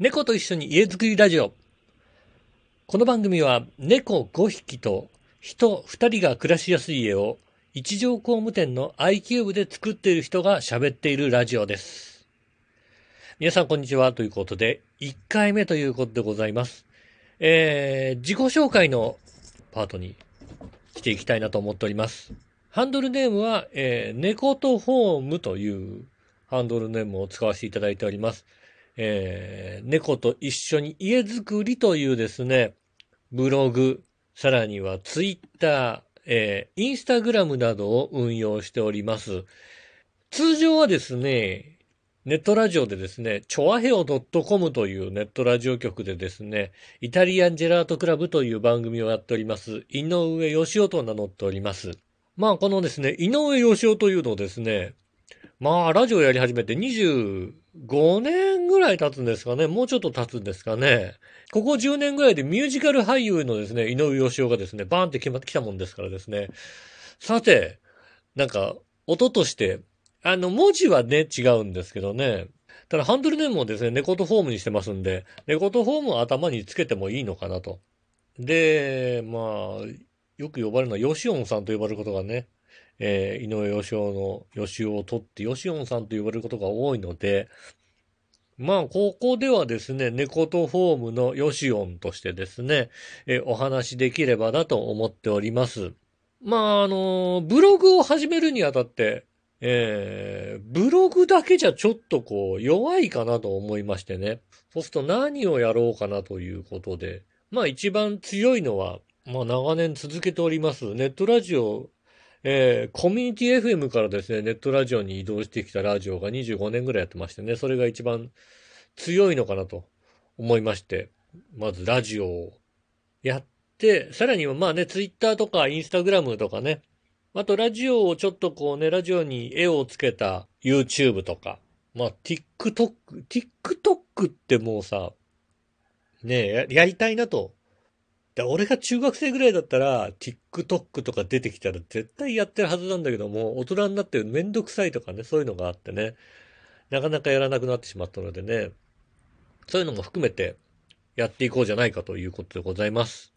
猫と一緒に家づくりラジオ。この番組は猫5匹と人2人が暮らしやすい家を一条工務店の iCube で作っている人が喋っているラジオです。皆さんこんにちはということで、1回目ということでございます。えー、自己紹介のパートに来ていきたいなと思っております。ハンドルネームは、えー、猫とホームというハンドルネームを使わせていただいております。えー、猫と一緒に家づくりというですね、ブログ、さらにはツイッター、えー、インスタグラムなどを運用しております。通常はですね、ネットラジオでですね、チョアヘオ .com というネットラジオ局でですね、イタリアンジェラートクラブという番組をやっております、井上義雄と名乗っております。まあ、このですね、井上義雄というのをですね、まあ、ラジオやり始めて20 5年ぐらい経つんですかね。もうちょっと経つんですかね。ここ10年ぐらいでミュージカル俳優のですね、井上義雄がですね、バーンって決まってきたもんですからですね。さて、なんか、音として、あの、文字はね、違うんですけどね。ただ、ハンドルネームをですね、猫とフォームにしてますんで、猫とフォームを頭につけてもいいのかなと。で、まあ、よく呼ばれるのは、ヨシオンさんと呼ばれることがね、えー、井上義雄の義雄を取って、ヨシオンさんと呼ばれることが多いので、まあ、ここではですね、猫とフォームのヨシオンとしてですね、えーお話しできればなと思っております。まあ、あのブログを始めるにあたって、えー、ブログだけじゃちょっとこう、弱いかなと思いましてね。そうすると何をやろうかなということで、まあ一番強いのは、まあ長年続けております、ネットラジオえーコミュニティ FM からですね、ネットラジオに移動してきたラジオが25年ぐらいやってましてね、それが一番強いのかなと思いまして、まずラジオをやって、さらにはまあね、ツイッターとかインスタグラムとかね、あとラジオをちょっとこうね、ラジオに絵をつけた YouTube とか、まあ TikTok、TikTok ってもうさ、ねや、やりたいなとで俺が中学生ぐらいだったら、TikTok とか出てきたら絶対やってるはずなんだけども、大人になってめんどくさいとかね、そういうのがあってね、なかなかやらなくなってしまったのでね、そういうのも含めてやっていこうじゃないかということでございます。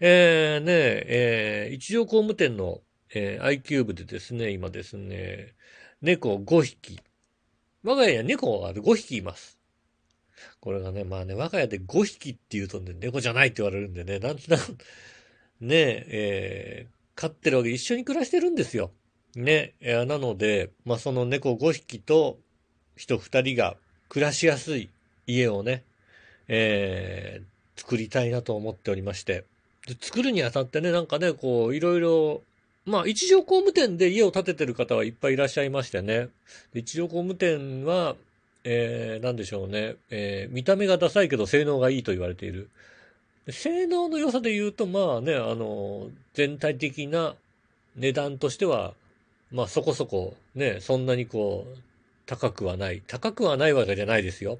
えー、ねえー、一条工務店の、えー、iCube でですね、今ですね、猫5匹。我が家には猫が5匹います。これがね、まあね、我が家で5匹って言うとね、猫じゃないって言われるんでね、なんとなく、ねえ、えー飼ってるわけ一緒に暮らしてるんですよ。ね、えーなので、まあその猫5匹と人2人が暮らしやすい家をね、えー作りたいなと思っておりまして。で作るにあたってね、なんかね、こう、いろいろ、まあ、一条工務店で家を建ててる方はいっぱいいらっしゃいましてね。一条工務店は、えー、なんでしょうね。えー、見た目がダサいけど性能がいいと言われている。性能の良さで言うと、まあね、あの、全体的な値段としては、まあそこそこね、そんなにこう、高くはない。高くはないわけじゃないですよ。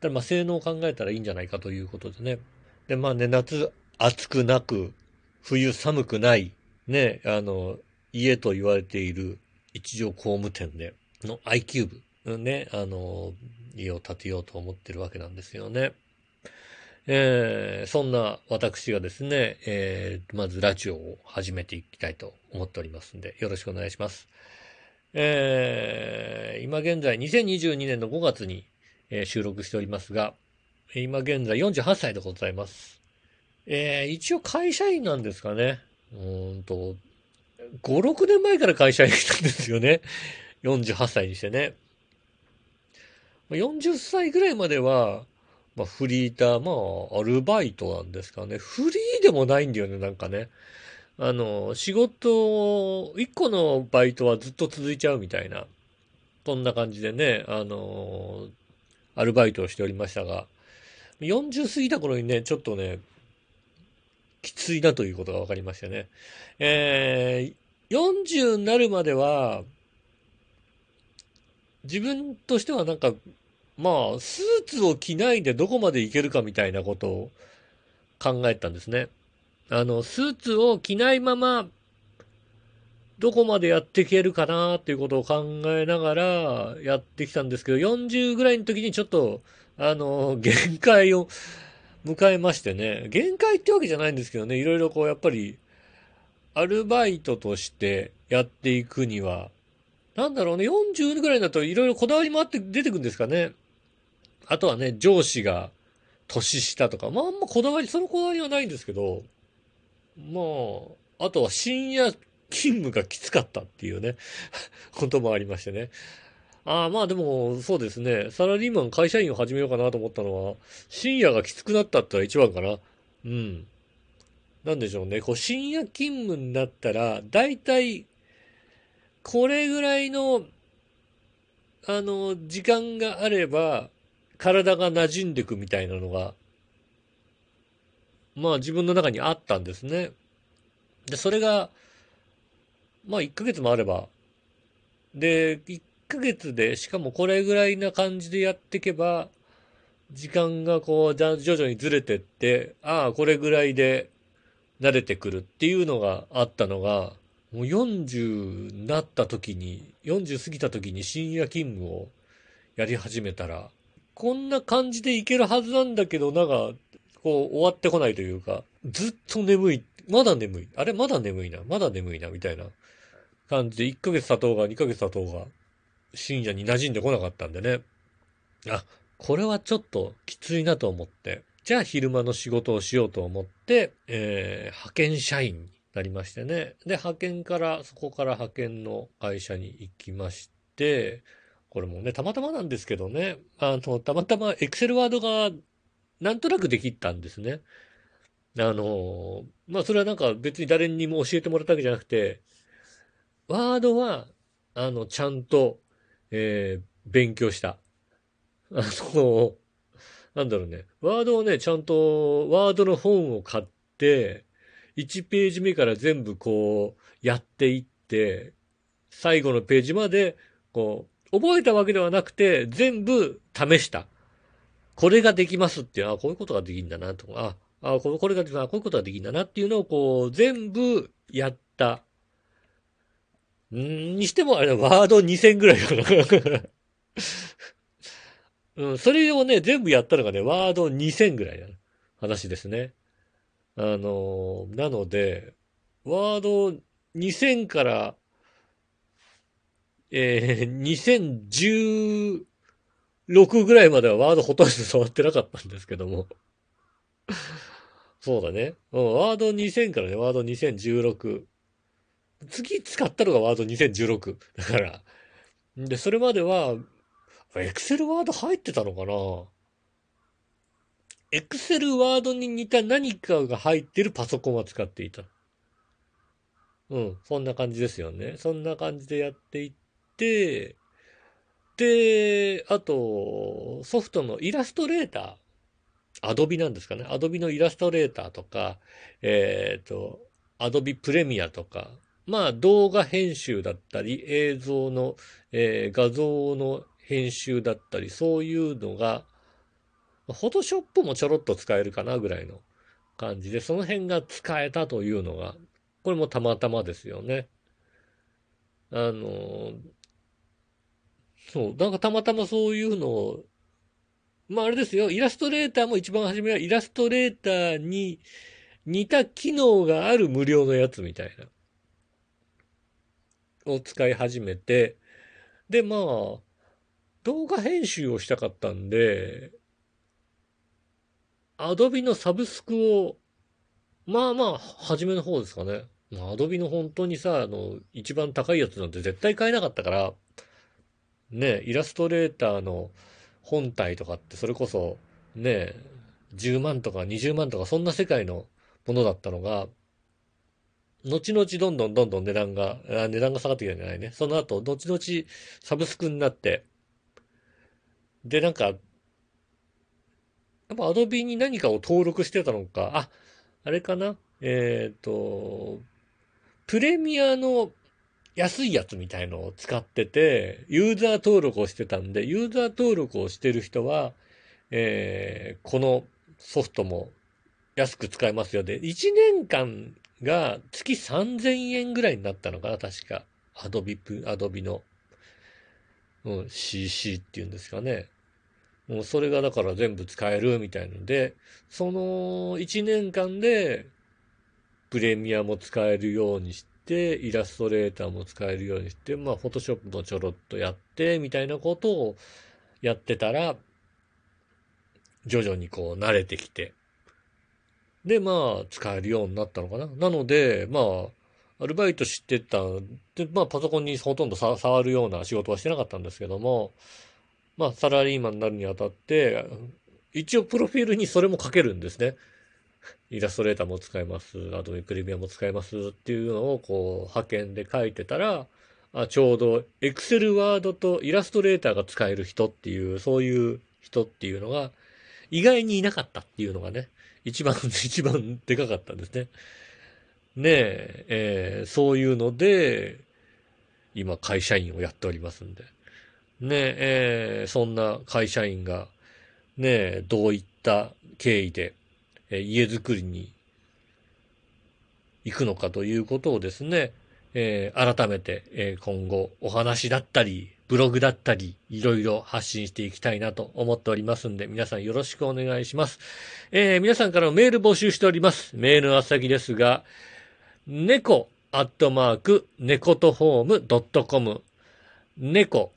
ただまあ性能を考えたらいいんじゃないかということでね。で、まあね、夏暑くなく、冬寒くない、ね、あの、家と言われている一条工務店で、の iCube。ね、あの、家を建てようと思ってるわけなんですよね。えーそんな私がですね、えーまずラジオを始めていきたいと思っておりますんで、よろしくお願いします。えー今現在2022年の5月に、えー収録しておりますが、今現在48歳でございます。えー一応会社員なんですかね。うんと、5、6年前から会社員なんですよね。48歳にしてね。40歳ぐらいまでは、まあ、フリーター、まあ、アルバイトなんですかね。フリーでもないんだよね、なんかね。あの、仕事、一個のバイトはずっと続いちゃうみたいな。そんな感じでね、あの、アルバイトをしておりましたが、40過ぎた頃にね、ちょっとね、きついなということが分かりましたね。えー、40になるまでは、自分としてはなんか、まあ、スーツを着ないでどこまでいけるかみたいなことを考えたんですね。あの、スーツを着ないまま、どこまでやっていけるかなっていうことを考えながらやってきたんですけど、40ぐらいの時にちょっと、あの、限界を迎えましてね、限界ってわけじゃないんですけどね、いろいろこう、やっぱり、アルバイトとしてやっていくには、なんだろうね、40ぐらいだといろいろこだわりもあって出てくんですかね。あとはね、上司が年下とか、まああんまこだわり、そのこだわりはないんですけど、まあ、あとは深夜勤務がきつかったっていうね、こともありましてね。ああ、まあでも、そうですね。サラリーマン会社員を始めようかなと思ったのは、深夜がきつくなったってのは一番かな。うん。なんでしょうね。こう、深夜勤務になったら、だいたい、これぐらいの、あの、時間があれば、体が馴染んでくみたいなのが、まあ自分の中にあったんですね。で、それが、まあ1ヶ月もあれば、で、1ヶ月で、しかもこれぐらいな感じでやっていけば、時間がこう、徐々にずれてって、ああ、これぐらいで慣れてくるっていうのがあったのが、もう40になった時に、40過ぎた時に深夜勤務をやり始めたら、こんな感じでいけるはずなんだけど、なんか、こう、終わってこないというか、ずっと眠い。まだ眠い。あれ？まだ眠いな？まだ眠いな？みたいな感じで、1ヶ月経とうが2ヶ月経とうが、深夜に馴染んでこなかったんでね。あ、これはちょっときついなと思って、じゃあ昼間の仕事をしようと思って、えー、派遣社員になりましてね。で、派遣から、そこから派遣の会社に行きまして、これもね、たまたまなんですけどね、あの、たまたまエクセルワードがなんとなくできたんですね。あの、まあ、それはなんか別に誰にも教えてもらったわけじゃなくて、ワードは、あの、ちゃんと、えー、勉強した。あの、なんだろうね。ワードをね、ちゃんと、ワードの本を買って、1ページ目から全部こう、やっていって、最後のページまで、こう、覚えたわけではなくて、全部試した。これができますっていう、あこういうことができるんだなとか、あ、あこれができる、あこういうことができるんだなっていうのをこう、全部やった。んにしてもあれ、ワード2000ぐらいかな。うん、それをね、全部やったのがね、ワード2000ぐらいな話ですね。あの、なので、ワード2000からえー、2016ぐらいまではワードほとんど触ってなかったんですけども。そうだね。うん、ワード2000からね、ワード2016。次使ったのがワード2016。だから。で、それまでは、エクセルワード入ってたのかな？エクセルワードに似た何かが入ってるパソコンは使っていた。うん、そんな感じですよね。そんな感じでやっていって、で、あと、ソフトのイラストレーター。アドビなんですかね。アドビのイラストレーターとか、えっ、ー、と、アドビプレミアとか、まあ動画編集だったり、映像の、えー、画像の編集だったり、そういうのが、フォトショップもちょろっと使えるかなぐらいの感じで、その辺が使えたというのが、これもたまたまですよね。あの、そう。なんかたまたまそういうのを、まああれですよ。イラストレーターも一番初めはイラストレーターに似た機能がある無料のやつみたいな。を使い始めて、で、まあ、動画編集をしたかったんで、アドビのサブスクを、まあまあ、初めの方ですかね。アドビの本当にさ、あの、一番高いやつなんて絶対買えなかったから、ね、イラストレーターの本体とかってそれこそ、ね、10万とか20万とかそんな世界のものだったのが、後々どんどんどんどん値段が、値段が下がってきたんじゃないね。その後、後々サブスクになって、で、なんか、やっぱアドビに何かを登録してたのか、あ、あれかな？えっ、ー、と、プレミアの安いやつみたいのを使ってて、ユーザー登録をしてたんで、ユーザー登録をしてる人は、えー、このソフトも安く使えますよで、1年間が月3000円ぐらいになったのかな、確か。アドビプ、アドビの、うん、CC っていうんですかね。もうそれがだから全部使えるみたいので、その1年間でプレミアも使えるようにして、イラストレーターも使えるようにして、まあ、フォトショップもちょろっとやって、みたいなことをやってたら、徐々にこう慣れてきて、で、まあ、使えるようになったのかな。なので、まあ、アルバイトしてた、で、まあ、パソコンにほとんど触るような仕事はしてなかったんですけども、まあ、サラリーマンになるにあたって、一応プロフィールにそれも書けるんですね。イラストレーターも使えます、アドビプレミアも使えますっていうのをこう派遣で書いてたら、あちょうどエクセルワードとイラストレーターが使える人っていう、そういう人っていうのが意外にいなかったっていうのがね、一番、一番でかかったんですね。ねえ、えー、そういうので、今会社員をやっておりますんで。ねえ、ー、そんな会社員が、ねえ、どういった経緯で、え家づくりに行くのかということをですね、えー、改めて、えー、今後お話だったり、ブログだったり、いろいろ発信していきたいなと思っておりますんで、皆さんよろしくお願いします。えー、皆さんからのメール募集しております。メールの先ですが、猫アットマーク、猫とホームドットコム、猫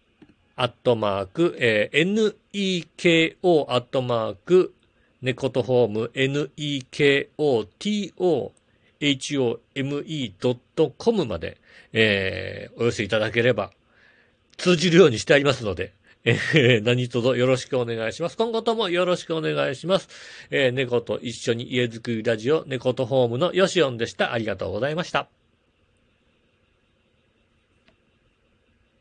アットマーク、えー、neko アットマーク、猫とホーム、nekotohome.com まで、えー、お寄せいただければ、通じるようにしてありますので、えー、何卒よろしくお願いします。今後ともよろしくお願いします。えー、猫と一緒に家づくりラジオ、猫とホームのヨシオンでした。ありがとうございました。